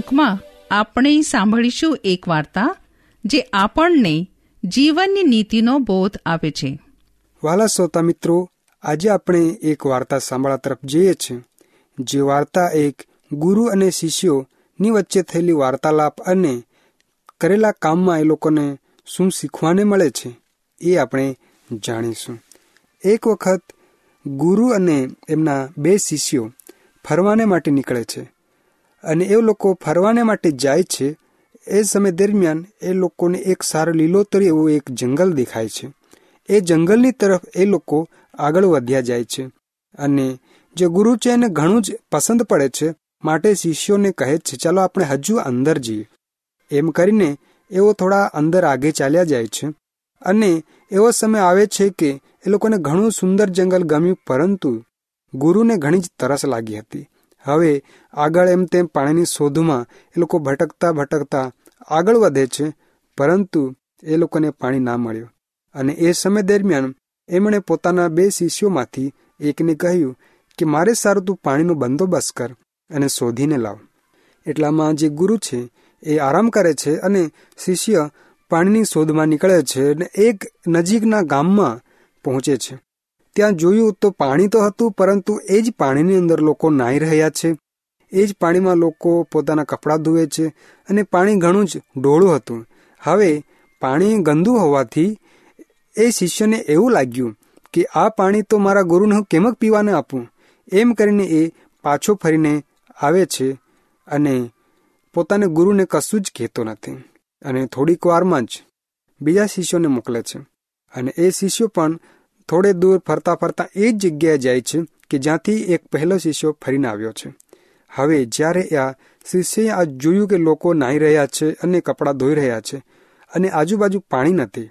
અંકમાં આપણે સાંભળીશું એક વાર્તા જે આપણને જીવનની નીતિનો બોધ આપે છે. વાલા શ્રોતા મિત્રો, આજે આપણે એક વાર્તા સાંભળવા તરફ જઈએ છીએ, જે વાર્તા એક ગુરુ અને શિષ્યોની વચ્ચે થયેલી વાર્તાલાપ અને કરેલા કામમાં એ લોકોને શું શીખવાને મળે છે એ આપણે જાણીશું. એક વખત ગુરુ અને એમના બે શિષ્યો ફરવાને માટે નીકળે છે. અને એ લોકો ફરવાને માટે જાય છે, એ સમય દરમિયાન એ લોકોને એક સારો લીલોતરી એવું એક જંગલ દેખાય છે. એ જંગલની તરફ એ લોકો આગળ વધ્યા જાય છે અને જે ગુરુ છે એને ઘણું જ પસંદ પડે છે, માટે શિષ્યોને કહે છે, ચાલો આપણે હજુ અંદર જઈએ. એમ કરીને એઓ થોડા અંદર આગે ચાલ્યા જાય છે અને એવો સમય આવે છે કે એ લોકોને ઘણું સુંદર જંગલ ગમ્યું, પરંતુ ગુરુને ઘણી જ તરસ લાગી હતી. હવે આગળ એમ તેમ પાણીની શોધમાં એ લોકો ભટકતા ભટકતા આગળ વધે છે, પરંતુ એ લોકોને પાણી ના મળ્યું. અને એ સમય દરમિયાન એમણે પોતાના બે શિષ્યોમાંથી એકને કહ્યું કે, મારે સારું તું પાણીનો બંદોબસ્ત કર અને શોધીને લાવ. એટલામાં જે ગુરુ છે એ આરામ કરે છે અને શિષ્ય પાણીની શોધમાં નીકળે છે અને એક નજીકના ગામમાં પહોંચે છે. ત્યાં જોયું તો પાણી તો હતું, પરંતુ એ જ પાણીની અંદર લોકો નાહી રહ્યા છે. એ જ પાણીમાં લોકો પોતાના કપડાં ધુએ છે અને પાણી ઘણું જ ડોળું હતું. હવે પાણી ગંદુ હોવાથી એ શિષ્યને એવું લાગ્યું કે આ પાણી તો મારા ગુરુને હું કેમક પીવાને આપું? એમ કરીને એ પાછો ફરીને આવે છે અને પોતાને ગુરુને કશું જ કહેતો નથી. અને થોડીક વારમાં જ બીજા શિષ્યોને મોકલે છે. અને એ શિષ્યો પણ થોડે દૂર ફરતા ફરતા એ જ જગ્યાએ જાય છે કે જ્યાંથી એક પહેલો શિષ્યો ફરીને આવ્યો છે. હવે જ્યારે આ શિષ્યએ આ જોયું કે લોકો નાહી રહ્યા છે અને કપડાં ધોઈ રહ્યા છે અને આજુબાજુ પાણી નથી,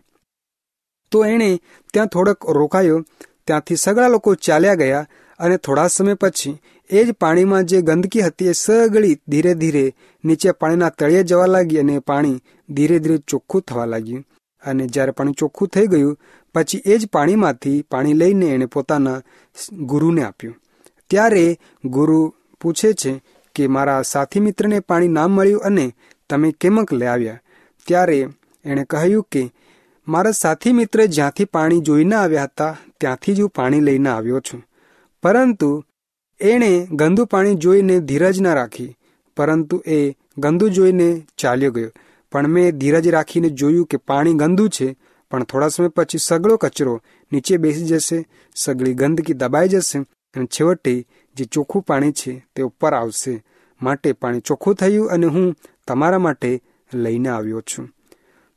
તો એણે ત્યાં થોડોક રોકાયો. ત્યાંથી સગળા લોકો ચાલ્યા ગયા અને થોડા સમય પછી એ જ પાણીમાં જે ગંદકી હતી એ સગળી ધીરે ધીરે નીચે પાણીના તળિયે જવા લાગી અને પાણી ધીરે ધીરે ચોખ્ખું થવા લાગ્યું. અને જ્યારે પાણી ચોખ્ખું થઈ ગયું પછી એ જ પાણીમાંથી પાણી લઈને એણે પોતાના ગુરુને આપ્યું. ત્યારે ગુરુ પૂછે છે કે, મારા સાથી મિત્રને પાણી ના મળ્યું અને તમે કેમક લઈ આવ્યા? ત્યારે એણે કહ્યું કે, મારા સાથી મિત્ર જ્યાંથી પાણી જોઈને આવ્યા હતા, ત્યાંથી જ હું પાણી લઈને આવ્યો છું. પરંતુ એણે ગંદુ પાણી જોઈને ધીરજ ના રાખી. પરંતુ એ ગંદુ જોઈને ચાલ્યો ગયો. પણ મેં ધીરજ રાખીને જોયું કે પાણી ગંદુ છે પણ થોડા સમય પછી સગળો કચરો નીચે બેસી જશે, સગળી ગંદકી દબાઈ જશે અને છેવટે જે ચોખ્ખું પાણી છે તે ઉપર આવશે. માટે પાણી ચોખ્ખું થયું અને હું તમારા માટે લઈને આવ્યો છું.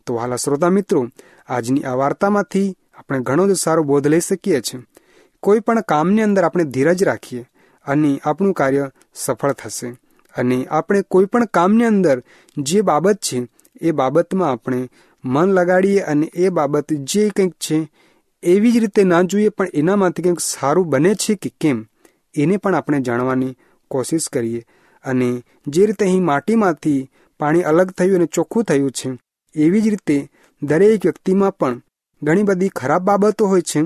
તો હાલા શ્રોતા મિત્રો, આજની આ વાર્તામાંથી આપણે ઘણો જ સારો બોધ લઈ શકીએ છીએ. કોઈ પણ કામની અંદર આપણે ધીરજ રાખીએ અને આપણું કાર્ય સફળ થશે. અને આપણે કોઈ પણ કામની અંદર જે બાબત છે એ બાબતમાં આપણે મન લગાડીએ અને એ બાબત જે કંઈક છે, એવી જ રીતે ના જોઈએ, પણ એનામાંથી કંઈક સારું બને છે કે કેમ, એને પણ આપણે જાણવાની કોશિશ કરીએ. અને જે રીતે અહીં માટીમાંથી પાણી અલગ થયું અને ચોખ્ખું થયું છે, એવી જ રીતે દરેક વ્યક્તિમાં પણ ઘણી બધી ખરાબ બાબતો હોય છે,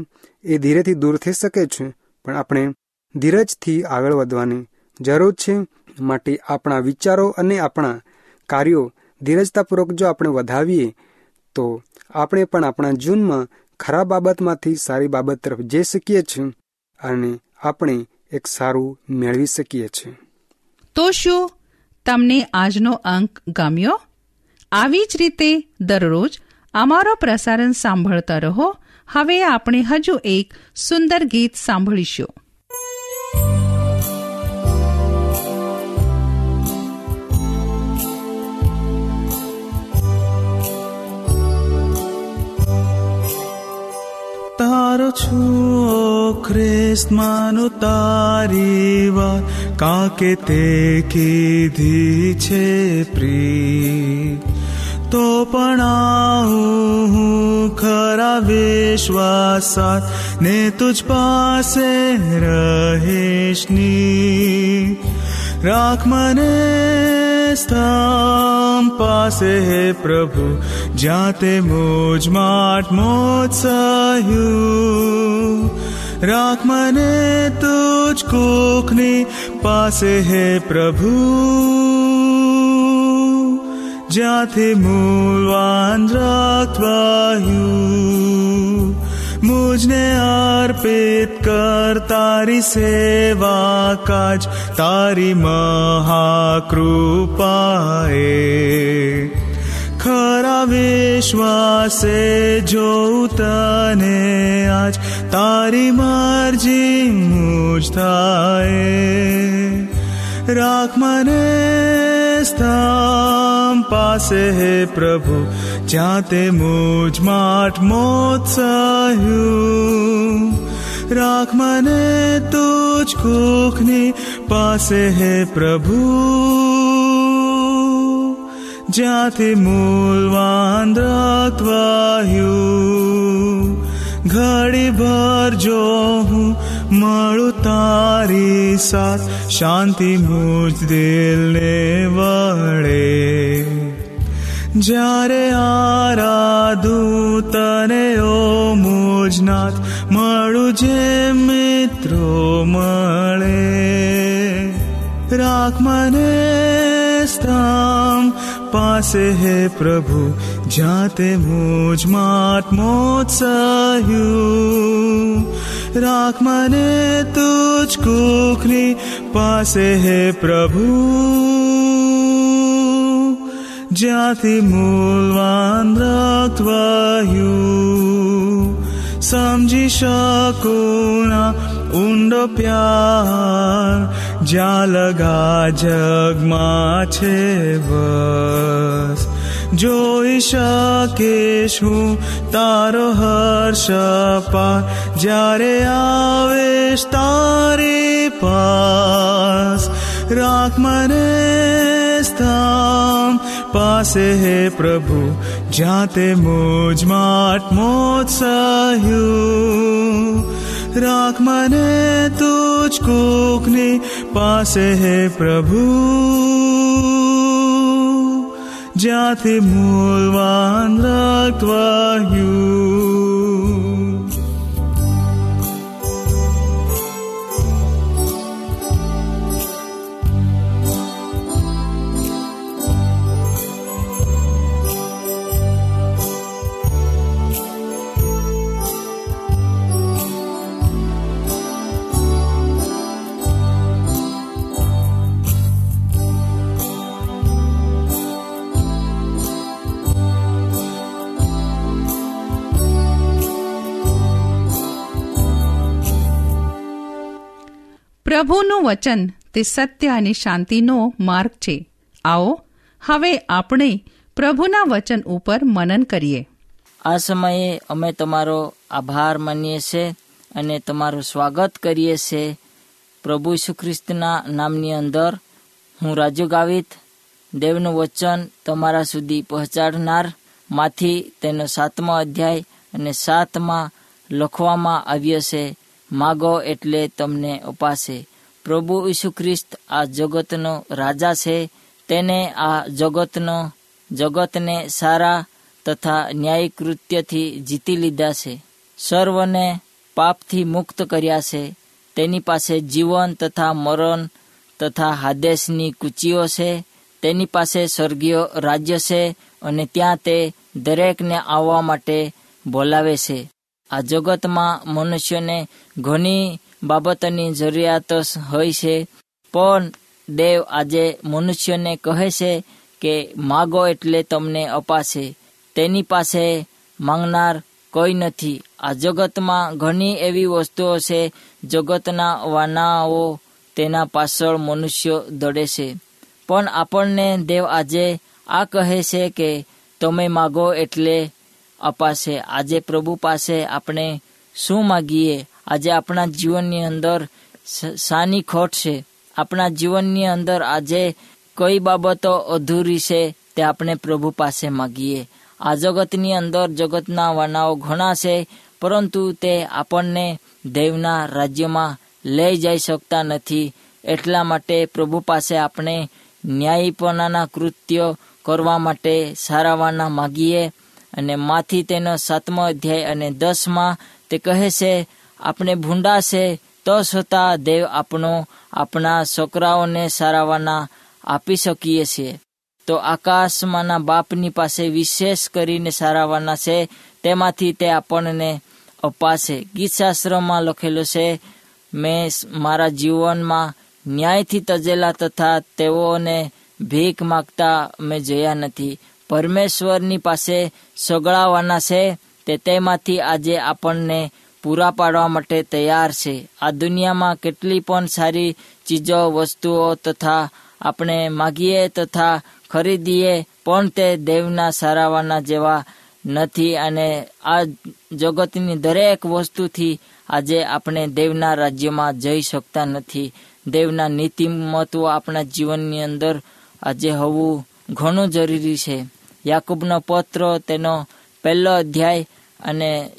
એ ધીરેથી દૂર થઈ શકે છે. પણ આપણે ધીરજથી આગળ વધવાની જરૂર છે, માટે આપણા વિચારો અને આપણા કાર્યો ધીરજતાપૂર્વક જો આપણે વધાવીએ તો આપણે પણ આપણા જૂનમાં ખરાબ બાબતમાંથી સારી બાબત તરફ જઈ શકીએ છીએ અને આપણે એક સારું મેળવી શકીએ છીએ. તો શું તમને આજનો અંક ગમ્યો? આવી જ રીતે દરરોજ અમારો પ્રસારણ સાંભળતા રહો. હવે આપણે હજુ એક સુંદર ગીત સાંભળીશું. તારો છું, ખ્રિસ્ત માનું તારી વાત. કાકે તે કીધી છે પ્રી તો પણ આવું હું ખરા વિશ્વાસાત ને તુજ પાસે રહેશની રાખ મને तां पासे हे प्रभु जाते भु मोत्सायु राख मने तुझ मोख पासे हे प्रभु। जाते मूलवान राख वायु મુજને અર્પિત કર તારી સેવા કાજ તારી મહાકૃપાએ ખરા વિશ્વાસે જોઉં તને આજ તારી મરજી મુજ થાય રાખ મને સ્તંભ પાસે હે પ્રભુ, જ્યાં તે મુજ માઠ મોત્સાહ્યું રાખ મને તુજ કુખની પાસે હે પ્રભુ, જ્યાંથી મૂલવાન રક્તવાયું ઘડી ભર જો હું મળું તારી સાથ શાંતિ મુજ દિલને વળે. જ્યારે આરાધું તને, ઓ મુજનાથ, મળું જે મિત્રો મળે. રાખ મને સ્તંભ, પાસે હે પ્રભુ, જ્યાં તે મુજ માત મોત્સહ્યું राख मने तुझको अपने पास है प्रभु। ज्ञ मूलवान् लगा ऊण्डप्या जाले बस। જોઈ શકે શું તારો હર્ષ પાર જ્યારે આવેશ તારી પાસ, રાખ મને સ્થામ પાસે હે પ્રભુ જાતે મોજ માટ મોજ સહ્યું. રાખ મને તુજ કોકની, પાસે હે પ્રભુ. જ્યાંથી મૂળવાન રક્તવાહ્યું પ્રભુનું વચન તે સત્ય અને શાંતિનો માર્ગ છે. આવો, હવે આપણે પ્રભુના વચન ઉપર મનન કરીએ. આ સમયે અમે તમારો આભાર માનીએ છીએ અને તમારું સ્વાગત કરીએ છીએ પ્રભુ ખ્રિસ્તના નામની અંદર હું રાજુ ગાવિત દેવનું વચન તમારા સુધી પહોંચાડનાર, માંથી તેનો સાતમો અધ્યાય અને સાતમાં લખવામાં આવ્યો છે. માગો એટલે તમને અપાશે. પ્રભુ ઈસુ ખ્રિસ્ત આ જગતનો રાજા છે. તેને આ જગતનો, જગતને સારા તથા ન્યાયી કૃત્યથી જીતી લીધા છે. સર્વને પાપથી મુક્ત કર્યા છે. તેની પાસે જીવન તથા મરણ તથા હાદેશની કૂચીઓ છે. તેની પાસે સ્વર્ગીય રાજ્ય છે અને ત્યાં તે દરેકને આવવા માટે બોલાવે છે. આ જગતમાં મનુષ્યને ઘણી બાબતોની જરૂરિયાત હોય છે. પણ દેવ આજે મનુષ્યને કહે છે કે, માગો એટલે તમને અપાશે. તેની પાસે માંગનાર કોઈ નથી. આ જગતમાં ઘણી એવી વસ્તુઓ છે, જગતના વાનાઓ તેના પાછળ મનુષ્ય દોડે છે. પણ આપણને દેવ આજે આ કહે છે કે, તમે માગો એટલે અપાશે. આજે પ્રભુ પાસે આપણે શું માગીએ? આજે આપણા જીવનની અંદર શાની ખોટ છે. આપણા જીવનની અંદર આજે કઈ બાબતો અધૂરી છે તે આપણે પ્રભુ પાસે માગીએ. આ જગતની અંદર જગતના વાનાઓ ઘણા છે, પરંતુ તે આપણને દેવના રાજ્યમાં લઈ જઈ શકતા નથી. એટલા માટે પ્રભુ પાસે આપણે ન્યાયીપણાના કૃત્યો કરવા માટે સારાવાના માગીએ. અને માથી તેનો સાતમો અધ્યાય અને દસમાં તે કહે છે આપણે ભૂંડા છે, તો છતાં દેવ આપણો, આપણા છોકરાઓને સારાવાના આપી શકીએ છીએ. તો આકાશમાંના બાપની પાસે વિશેષ કરીને સારાવાના છે, તેમાંથી તે આપણને અપાશે. ગીતશાસ્ત્રમાં લખેલું છે, મેં મારા જીવનમાં ન્યાયથી તજેલા તથા તેઓને ભીખ માગતા મેં જોયા નથી. પરમેશ્વરની પાસે સગળાવાના છે, તે તેમાંથી આજે આપણને પૂરા પાડવા માટે તૈયાર છે. આ દુનિયામાં કેટલી પણ સારી ચીજો, વસ્તુઓ તથા આપણે માગીએ તથા ખરીદીએ, પણ તે દેવના સારાવાના જેવા નથી અને આ જગતની દરેક વસ્તુથી આજે આપણે દેવના રાજ્યમાં જઈ શકતા નથી. દેવના નીતિ મહત્વ આપણા જીવનની અંદર આજે હોવું ઘણું જરૂરી છે. યાકુબનો પત્ર તેનો પહેલો અધ્યાય અને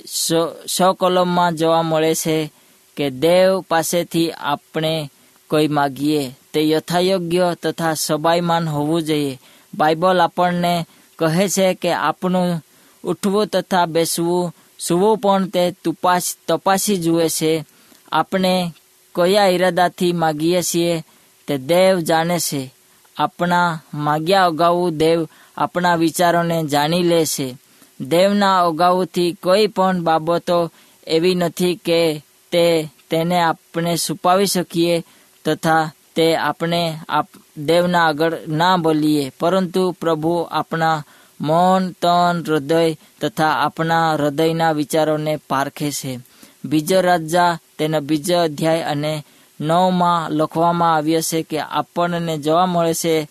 સો કોલમમાં જોવા મળે છે કે દેવ પાસેથી આપણે કોઈ માગીએ. તે યથાયોગ્ય તથા સબાઈમાન હોવું જોઈએ. બાઇબલ આપણને કહે છે કે આપણું ઉઠવું તથા બેસવું, સુવું પણ તે તુપાસ, તપાસી જુએ છે. આપણે કયા ઈરાદાથી માગીએ છીએ તે દેવ જાણે છે. આપણા માગ્યા અગાઉ દેવ આપણા વિચારોને જાણી લે છે. દેવના અગાઉથી કોઈ પણ બાબતો એવી નથી કે તે તેને આપણે છુપાવી શકીએ તથા તે આપણે દેવના આગળ ના બોલીએ. પરંતુ પ્રભુ આપણા મન, તન, હૃદય તથા આપણા હૃદયના વિચારોને પારખે છે. બીજો રાજા તેનો બીજો અધ્યાય અને નવમાં લખવામાં આવ્યો છે કે આપણને જોવા મળે છે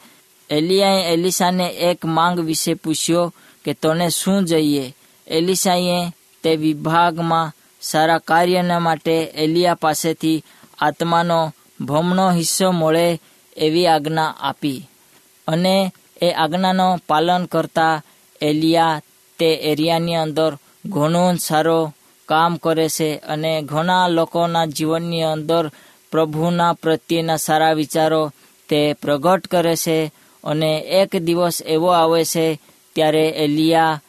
એલિયાએ એલિસાને એક માંગ વિશે પૂછ્યો કે તને શું જોઈએ? એલિસાએ તે વિભાગમાં સારા કાર્યના માટે એલિયા પાસેથી આત્માનો ભમણો હિસ્સો મળે એવી આજ્ઞા આપી અને એ આજ્ઞાનો પાલન કરતા એલિયા તે એરિયાની અંદર ઘણું સારો કામ કરે છે અને ઘણા લોકોના જીવનની અંદર પ્રભુના પ્રત્યેના સારા વિચારો તે પ્રગટ કરે છે અને એક દિવસ એવો આવે છે ત્યારે એલિયા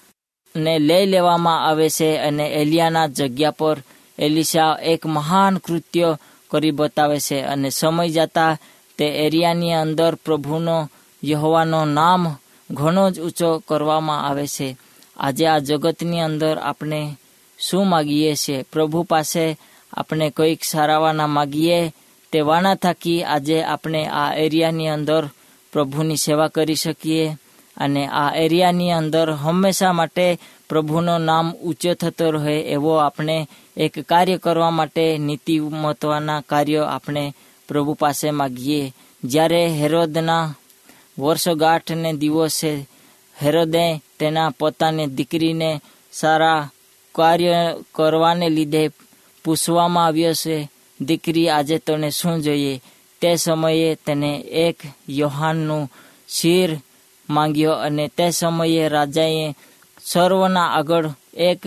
ને લઈ લેવામાં આવે છે અને એલિયાના જગ્યા પર એલિશા એક મહાન કૃત્ય કરી બતાવે છે અને સમય જતા તે એરિયાની અંદર પ્રભુનો યહોવાનો નામ ઘણો જ ઊંચો કરવામાં આવે છે. આજે આ જગતની અંદર આપણે શું માગીએ છીએ પ્રભુ પાસે આપણે કંઈક સારાવાના માગીએ તે વાના થકી આજે આપણે આ એરિયાની અંદર પ્રભુની સેવા કરી શકીએ અને આ એરિયાની અંદર હંમેશા માટે પ્રભુનું નામ ઊંચો થતો રહે એવો આપણે એક કાર્ય કરવા માટે નીતિ મહત્વના કાર્યો આપણે પ્રભુ પાસે માગીએ. જ્યારે હેરોદના વર્ષગાંઠને દિવસે હેરોદે તેના પોતાની દીકરીને સારા કાર્ય કરવાને લીધે પૂછવામાં આવ્યો છે, દીકરી, આજે તને શું જોઈએ? તે સમયે તેને એક યોહાનનું શિર માંગ્યો અને તે સમયે રાજાએ સર્વના આગળ એક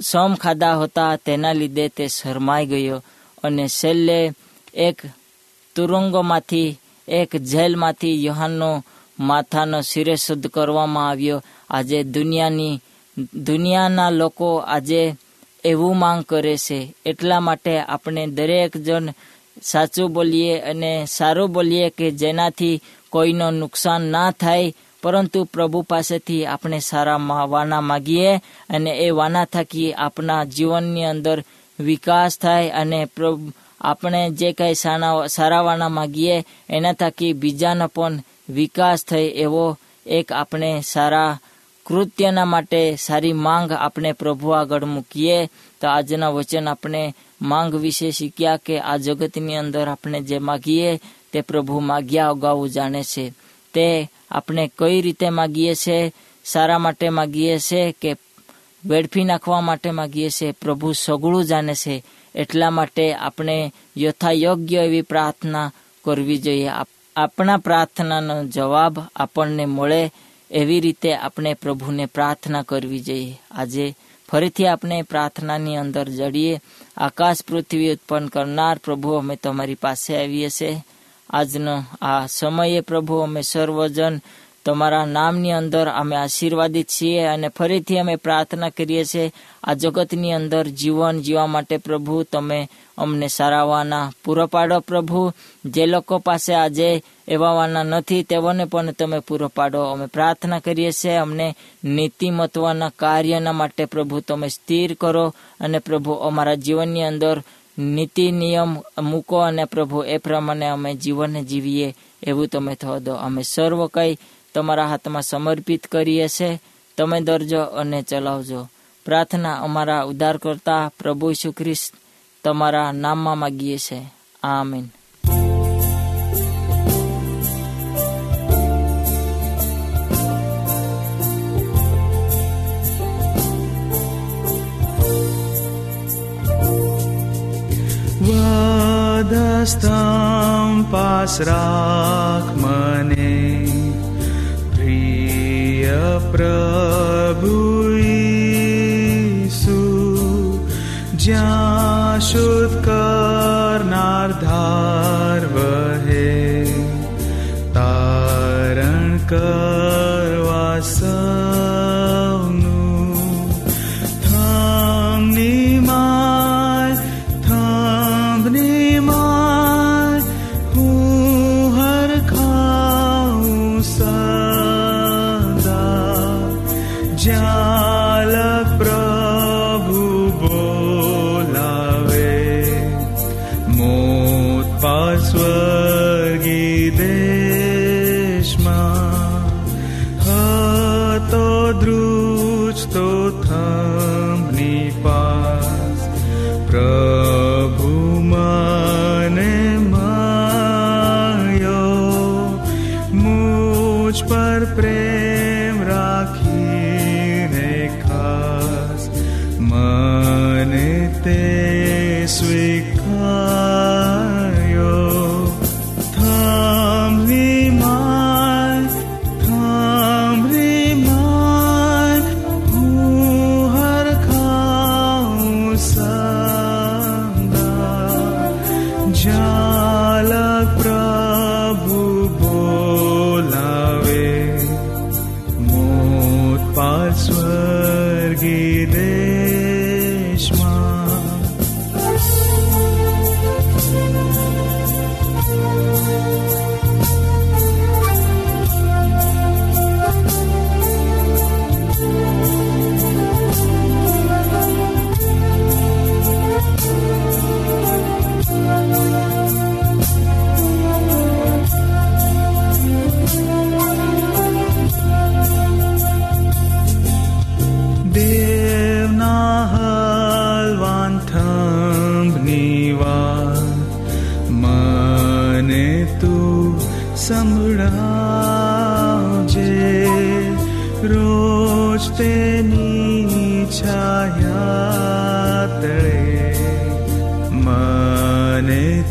સમ ખાધા હતા. તેના લીધે તે શરમાઈ ગયો અને છેલ્લે એક તુરંગોમાંથી, એક જેલમાંથી યોહાનનો માથાનો શિરે શુદ્ધ કરવામાં આવ્યો. આજે દુનિયાની, દુનિયાના લોકો આજે એવું માંગ કરે છે. એટલા માટે આપણે દરેક જણ સાચું બોલીએ અને સારું બોલીએ કે જેનાથી કોઈનો નુકસાન ના થાય, પરંતુ પ્રભુ પાસેથી આપણે સારા વાના માગીએ અને એ વાના થકી આપણા જીવનની અંદર વિકાસ થાય અને આપણે જે કંઈ સારા વાના માગીએ, એના થકી બીજાનો પણ વિકાસ થાય એવો એક આપણે સારા કૃત્યના માટે સારી માંગ આપણે પ્રભુ આગળ મૂકીએ. તો આજના વચન આપણે માંગ વિશે શીખ્યા કે આ જગતની અંદર આપણે જે માગીએ તે પ્રભુ માગ્યા અગાઉ જાણે છે. તે આપણે કઈ રીતે માગીએ છે? સારા માટે માગીએ છે કે વેડફી નાખવા માટે માગીએ છે? પ્રભુ સગળું જાણે છે. એટલા માટે આપણે યથાયોગ્ય એવી પ્રાર્થના કરવી જોઈએ. આપણા પ્રાર્થનાનો જવાબ આપણને મળે એવી રીતે આપણે પ્રભુને પ્રાર્થના કરવી જોઈએ. આજે ફરીથી આપણે પ્રાર્થનાની અંદર જડીએ. આકાશ પૃથ્વી ઉત્પન્ન કરનાર પ્રભુ અમે તમારી પાસે આવીએ છીએ. આજનો આ સમયે પ્રભુ અમે સર્વજન તમારા નામની અંદર અમે આશીર્વાદિત છીએ અને ફરીથી અમે પ્રાર્થના કરીએ છીએ, આ જગતની અંદર જીવન જીવવા માટે પ્રભુ, તમે અમને સારાવાના પૂરો પાડો પ્રભુ. જે લોકો પાસે આજે એવાવાના નથી, તેઓને પણ તમે પૂરો પાડો. અમે પ્રાર્થના કરીએ છીએ, અમને નીતિમત્વના કાર્યના માટે પ્રભુ તમે સ્થિર કરો અને પ્રભુ અમારા જીવનની અંદર નીતિ નિયમ મૂકો અને પ્રભુ એ પ્રમાણે અમે જીવન જીવીએ, એવું તમે થવા દો. અમે સર્વ કંઈ તમારા હાથમાં સમર્પિત કરીએ છે તમે દરજો અને ચલાવજો. પ્રાર્થના અમારા ઉદ્ધાર કરતા પ્રભુ ઈસુ ખ્રિસ્ત તમારા નામમાં માગીએ છે. આમીન. વાદસ્તમ પાસ રાખ મને. प्रभुसु ज्यासु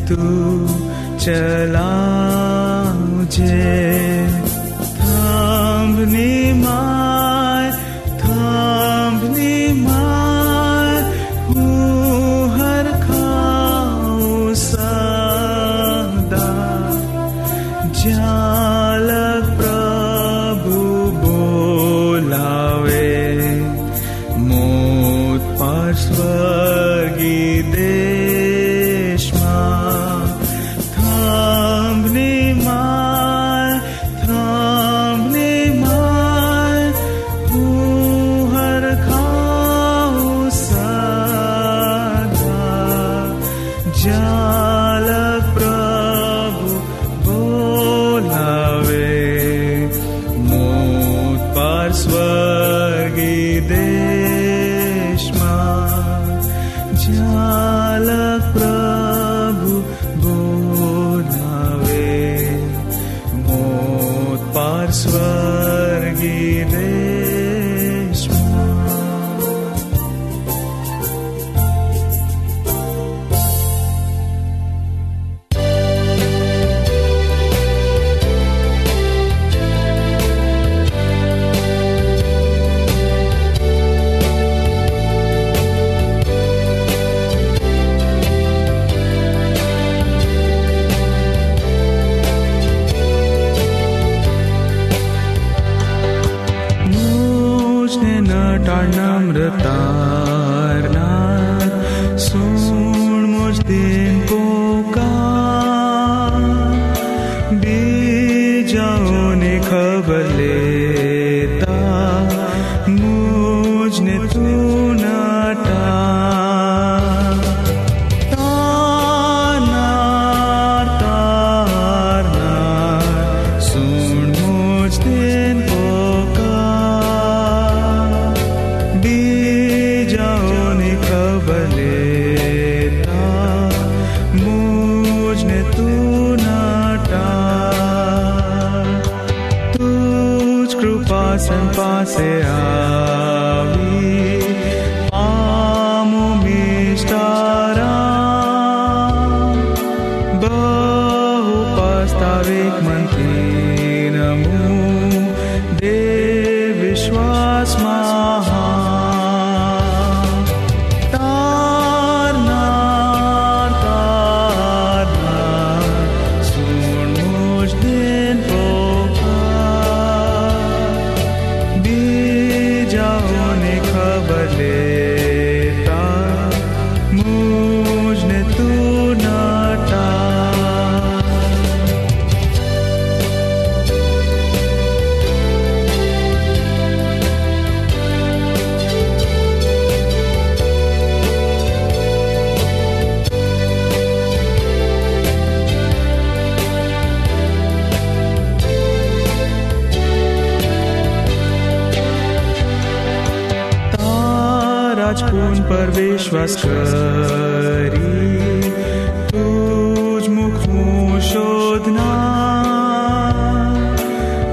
તું ચલાવજે થંભની માય answer. શોધના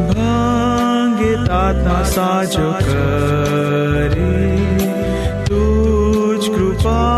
ભાંગે તાતના સાજો કરી તુજ કૃપાએ